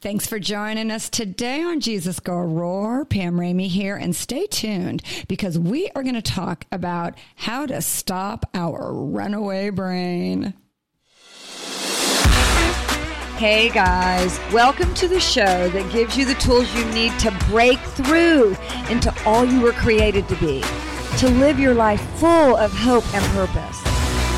Thanks for joining us today on Jesus Girl Roar. Pam Ramey here, and stay tuned because we are going to talk about how to stop our runaway brain. Hey guys, welcome to the show that gives you the tools you need to break through into all you were created to be, to live your life full of hope and purpose.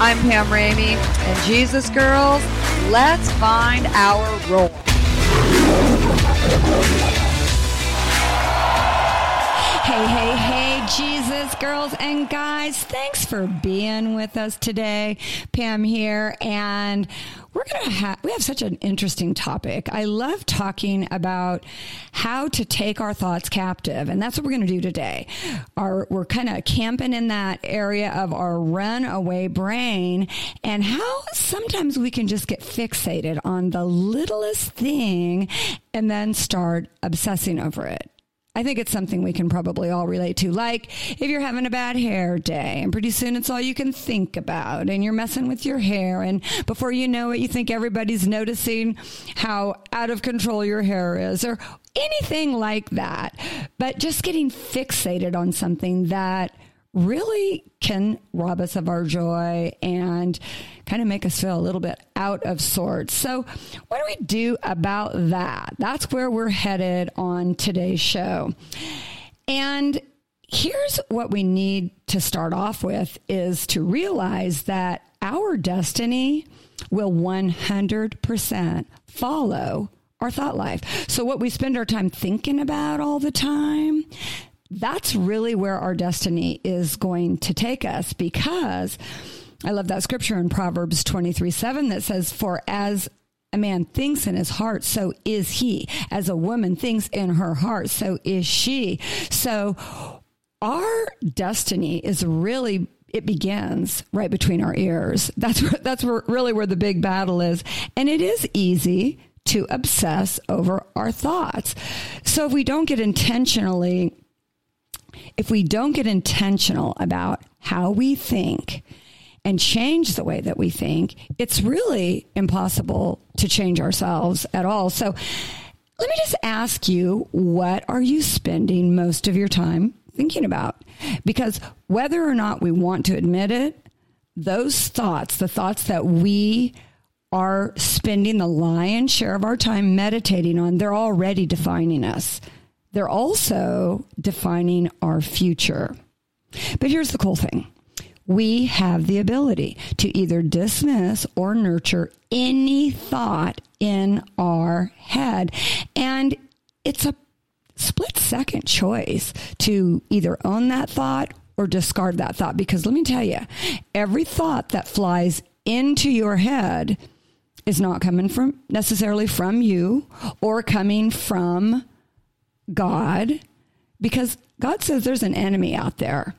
I'm Pam Ramey, and Jesus Girls, let's find our roar. Hey, hey, hey, Jesus girls and guys, thanks for being with us today. Pam here, and we're going to have, we have such an interesting topic. I love talking about how to take our thoughts captive, and that's what we're going to do today. Our, we're kind of camping in that area of our runaway brain and how sometimes we can just get fixated on the littlest thing and then start obsessing over it. I think it's something we can probably all relate to. Like if you're having a bad hair day and pretty soon it's all you can think about and you're messing with your hair and before you know it, you think everybody's noticing how out of control your hair is or anything like that. But just getting fixated on something that really can rob us of our joy and kind of make us feel a little bit out of sorts. So, what do we do about that? That's where we're headed on today's show. And here's what we need to start off with is to realize that our destiny will 100% follow our thought life. So what we spend our time thinking about all the time, that's really where our destiny is going to take us because I love that scripture in Proverbs 23 7 that says, For as a man thinks in his heart, so is he. As a woman thinks in her heart, so is she. So our destiny is really it begins right between our ears. That's where, that's where, really where the big battle is, and it is easy to obsess over our thoughts. So if we don't get intentionally if we don't get intentional about how we think and change the way that we think, it's really impossible to change ourselves at all. So let me just ask you, what are you spending most of your time thinking about? Because whether or not we want to admit it, those thoughts, the thoughts that we are spending the lion's share of our time meditating on, they're already defining us. They're also defining our future. But here's the cool thing we have the ability to either dismiss or nurture any thought in our head. And it's a split second choice to either own that thought or discard that thought. Because let me tell you, every thought that flies into your head is not coming from necessarily from you or coming from God because God says there's an enemy out there.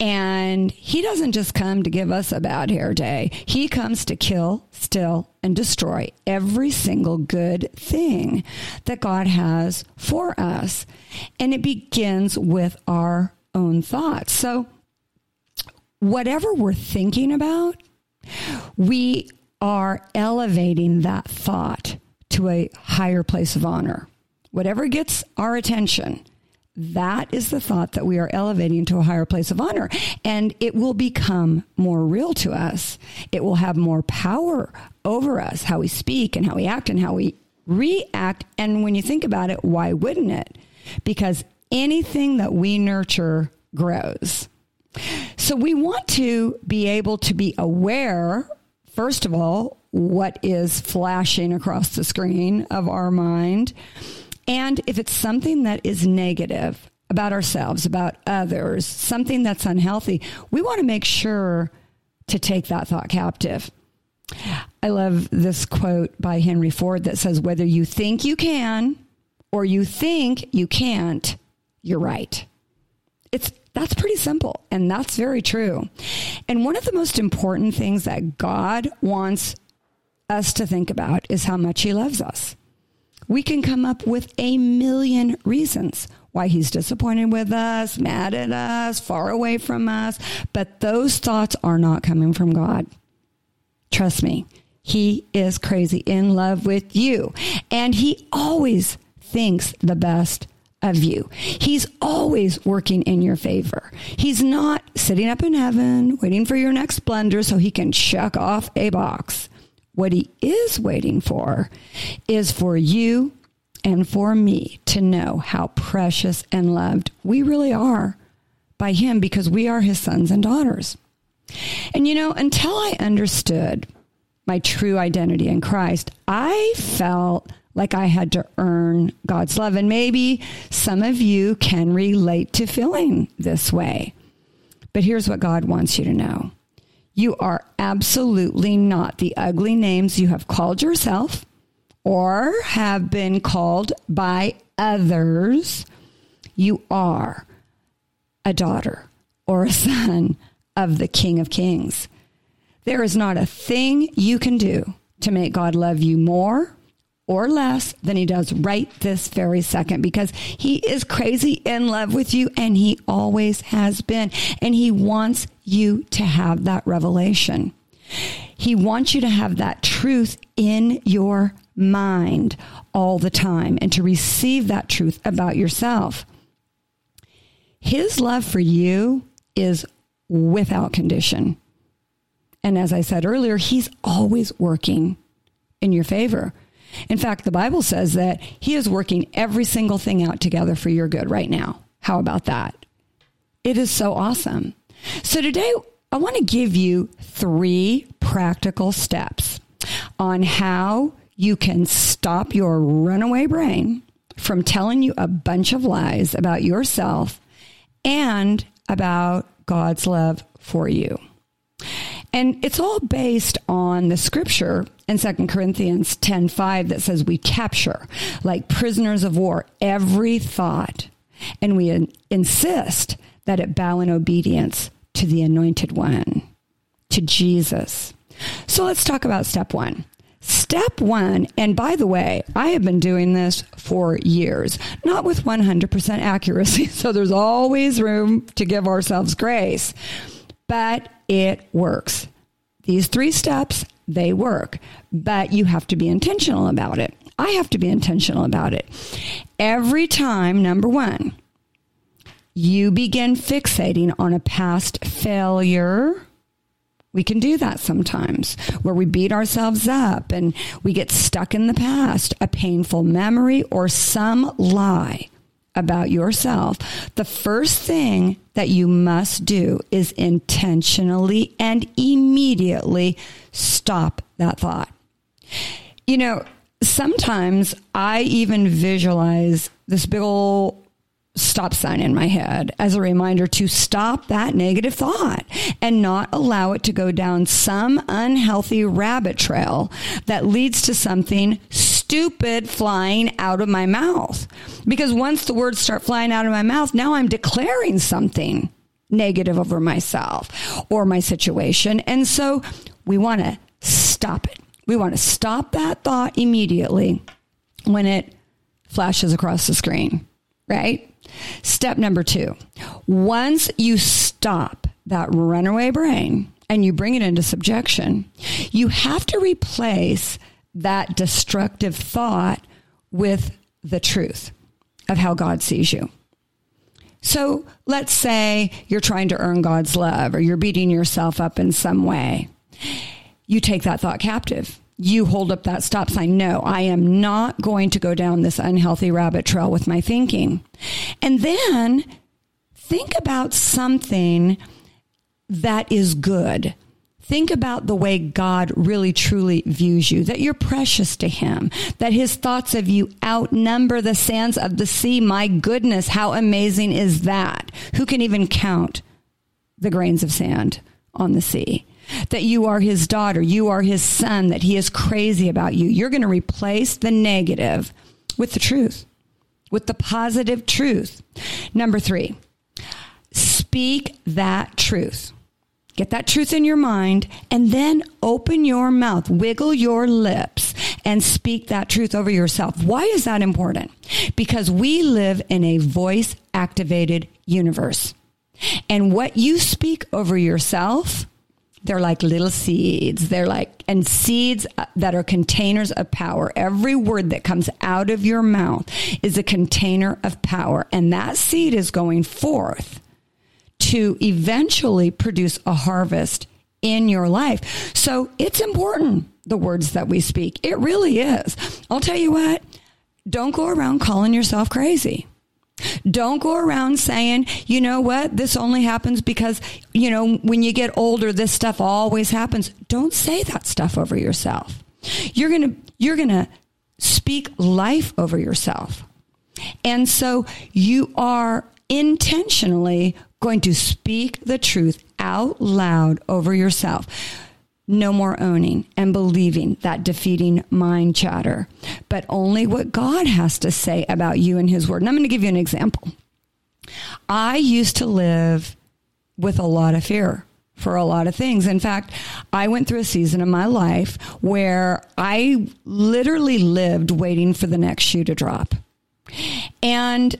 And he doesn't just come to give us a bad hair day. He comes to kill, steal, and destroy every single good thing that God has for us. And it begins with our own thoughts. So, whatever we're thinking about, we are elevating that thought to a higher place of honor whatever gets our attention, that is the thought that we are elevating to a higher place of honor. And it will become more real to us. It will have more power over us, how we speak and how we act and how we react. And when you think about it, why wouldn't it? Because anything that we nurture grows. So we want to be able to be aware, first of all, what is flashing across the screen of our mind and if it's something that is negative about ourselves, about others, something that's unhealthy, we want to make sure to take that thought captive. I love this quote by Henry Ford that says, Whether you think you can or you think you can't, you're right. It's that's pretty simple and that's very true. And one of the most important things that God wants us to think about is how much he loves us. We can come up with a million reasons why he's disappointed with us, mad at us, far away from us, but those thoughts are not coming from God. Trust me, He is crazy in love with you. And he always thinks the best of you. He's always working in your favor. He's not sitting up in heaven waiting for your next blunder so he can check off a box. What he is waiting for is for you and for me to know how precious and loved we really are by him because we are his sons and daughters. And you know, until I understood my true identity in Christ, I felt like I had to earn God's love. And maybe some of you can relate to feeling this way. But here's what God wants you to know you are absolutely not the ugly names you have called yourself or have been called by others. You are a daughter or a son of the King of Kings. There is not a thing you can do to make God love you more or less than he does right this very second because he is crazy in love with you and he always has been. And he wants you to have that revelation. He wants you to have that truth in your mind all the time and to receive that truth about yourself. His love for you is without condition. And as I said earlier, he's always working in your favor. In fact, the Bible says that He is working every single thing out together for your good right now. How about that? It is so awesome. So today, I want to give you three practical steps on how you can stop your runaway brain from telling you a bunch of lies about yourself and about God's love for you. And it's all based on the scripture in 2 Corinthians 10 5 that says we capture, like prisoners of war, every thought, and we insist that it bow in obedience to the anointed one, to Jesus. So let's talk about step one. Step one, and by the way, I have been doing this for years, not with 100% accuracy, so there's always room to give ourselves grace, but it works. These three steps, they work, but you have to be intentional about it. I have to be intentional about it. Every time, number one, you begin fixating on a past failure. We can do that sometimes where we beat ourselves up and we get stuck in the past, a painful memory or some lie about yourself, the first thing that you must do is intentionally and immediately stop that thought. You know, sometimes I even visualize this big old stop sign in my head as a reminder to stop that negative thought and not allow it to go down some unhealthy rabbit trail that leads to something stupid flying out of my mouth. Because once the words start flying out of my mouth, now I'm declaring something negative over myself or my situation. And so we want to stop it. We want to stop that thought immediately when it flashes across the screen, right? Step number two once you stop that runaway brain and you bring it into subjection, you have to replace that destructive thought with the truth of how God sees you. So let's say you're trying to earn God's love or you're beating yourself up in some way. You take that thought captive you hold up that stop sign. No, I am not going to go down this unhealthy rabbit trail with my thinking. And then think about something that is good. Think about the way God really truly views you, that you're precious to Him, that His thoughts of you outnumber the sands of the sea. My goodness, how amazing is that? Who can even count the grains of sand on the sea? that you are his daughter, you are his son, that he is crazy about you. You're going to replace the negative with the truth, with the positive truth. Number three, speak that truth. Get that truth in your mind and then open your mouth, wiggle your lips and speak that truth over yourself. Why is that important? Because we live in a voice activated universe. And what you speak over yourself they're like little seeds. They're like, and seeds uh, that are containers of power. Every word that comes out of your mouth is a container of power. And that seed is going forth to eventually produce a harvest in your life. So it's important, the words that we speak. It really is. I'll tell you what, don't go around calling yourself crazy. Don't go around saying, you know what, this only happens because, you know, when you get older, this stuff always happens. Don't say that stuff over yourself. You're going to, you're going to speak life over yourself. And so you are intentionally going to speak the truth out loud over yourself. No more owning and believing that defeating mind chatter, but only what God has to say about you and His Word. And I'm going to give you an example. I used to live with a lot of fear for a lot of things. In fact, I went through a season of my life where I literally lived waiting for the next shoe to drop. And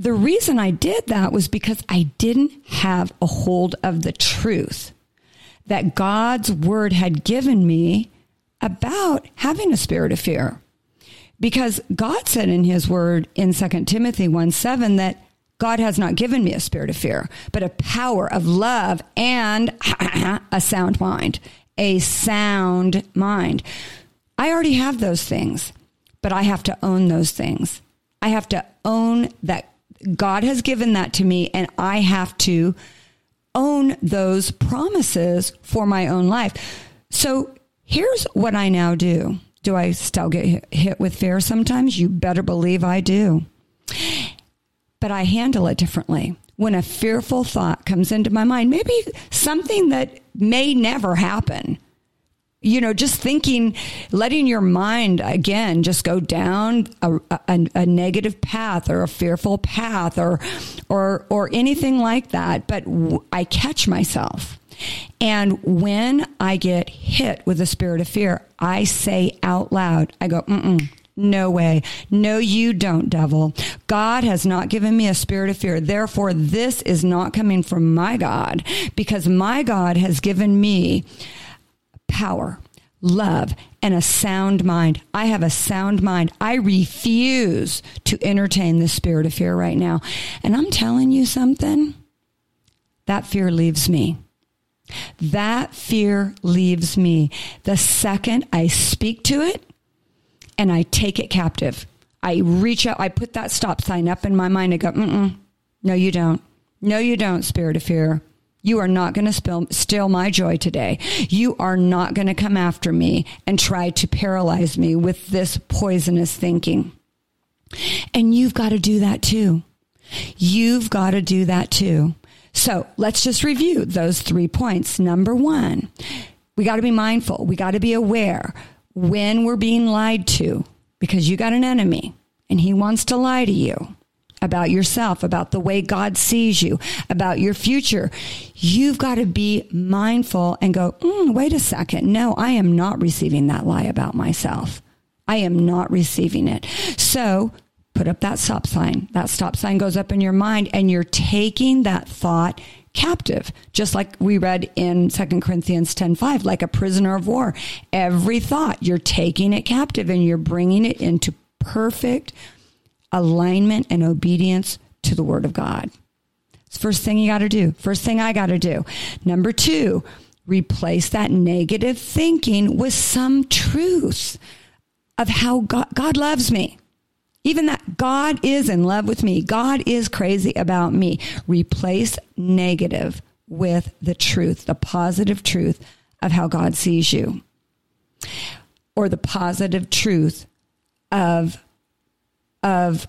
the reason I did that was because I didn't have a hold of the truth that God's word had given me about having a spirit of fear. Because God said in his word in 2 Timothy 1 7 that God has not given me a spirit of fear, but a power of love and a sound mind. A sound mind. I already have those things, but I have to own those things. I have to own that God has given that to me, and I have to own those promises for my own life. So here's what I now do. Do I still get hit with fear sometimes? You better believe I do. But I handle it differently. When a fearful thought comes into my mind, maybe something that may never happen, you know, just thinking, letting your mind again just go down a, a, a, negative path or a fearful path or, or, or anything like that. But I catch myself. And when I get hit with a spirit of fear, I say out loud, I go, mm no way. No, you don't, devil. God has not given me a spirit of fear. Therefore, this is not coming from my God because my God has given me power, love, and a sound mind. I have a sound mind. I refuse to entertain the spirit of fear right now. And I'm telling you something that fear leaves me. That fear leaves me. The second I speak to it and I take it captive, I reach out, I put that stop sign up in my mind. I go, mm no, you don't. No, you don't, spirit of fear. You are not going to steal my joy today. You are not going to come after me and try to paralyze me with this poisonous thinking. And you've got to do that too. You've got to do that too. So let's just review those three points. Number one, we got to be mindful. We got to be aware when we're being lied to because you got an enemy and he wants to lie to you about yourself, about the way God sees you, about your future. You've got to be mindful and go, mm, wait a second. No, I am not receiving that lie about myself. I am not receiving it. So put up that stop sign. That stop sign goes up in your mind and you're taking that thought captive just like we read in 2 corinthians 10.5 like a prisoner of war every thought you're taking it captive and you're bringing it into perfect alignment and obedience to the word of God. It's first thing you got to do. First thing I got to do. Number two, replace that negative thinking with some truth of how God, God loves me. Even that God is in love with me. God is crazy about me. Replace negative with the truth, the positive truth of how God sees you, or the positive truth of of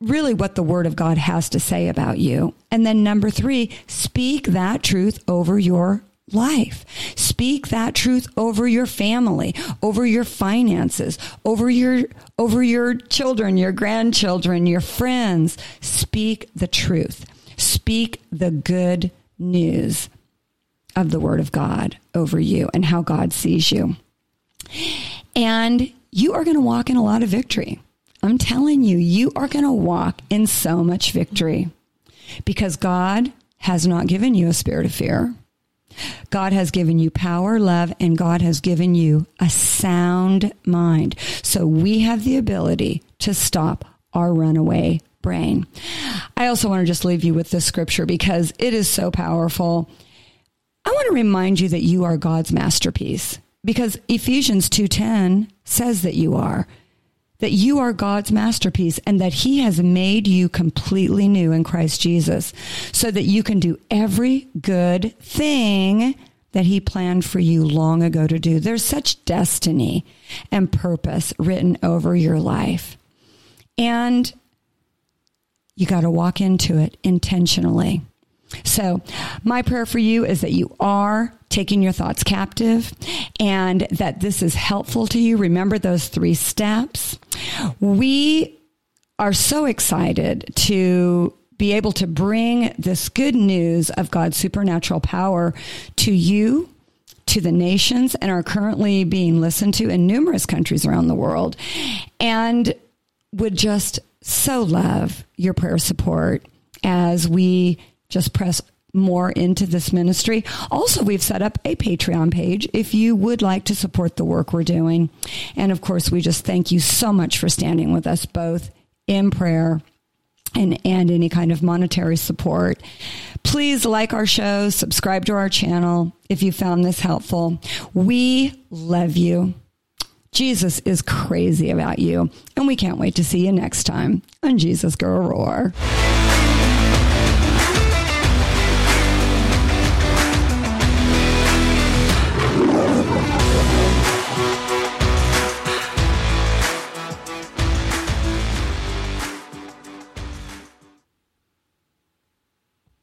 really what the word of God has to say about you. And then number three, speak that truth over your life. Speak that truth over your family, over your finances, over your over your children, your grandchildren, your friends. Speak the truth. Speak the good news of the word of God over you and how God sees you. And you are going to walk in a lot of victory. I'm telling you, you are going to walk in so much victory because God has not given you a spirit of fear. God has given you power, love, and God has given you a sound mind. So we have the ability to stop our runaway brain. I also want to just leave you with this scripture because it is so powerful. I want to remind you that you are God's masterpiece because Ephesians 2:10 says that you are that you are God's masterpiece and that he has made you completely new in Christ Jesus so that you can do every good thing that he planned for you long ago to do. There's such destiny and purpose written over your life. And you got to walk into it intentionally. So, my prayer for you is that you are taking your thoughts captive and that this is helpful to you. Remember those three steps. We are so excited to be able to bring this good news of God's supernatural power to you, to the nations, and are currently being listened to in numerous countries around the world. And would just so love your prayer support as we just press more into this ministry. Also, we've set up a Patreon page if you would like to support the work we're doing. And of course, we just thank you so much for standing with us both in prayer and, and any kind of monetary support. Please like our show, subscribe to our channel if you found this helpful. We love you. Jesus is crazy about you, and we can't wait to see you next time on Jesus Girl Roar.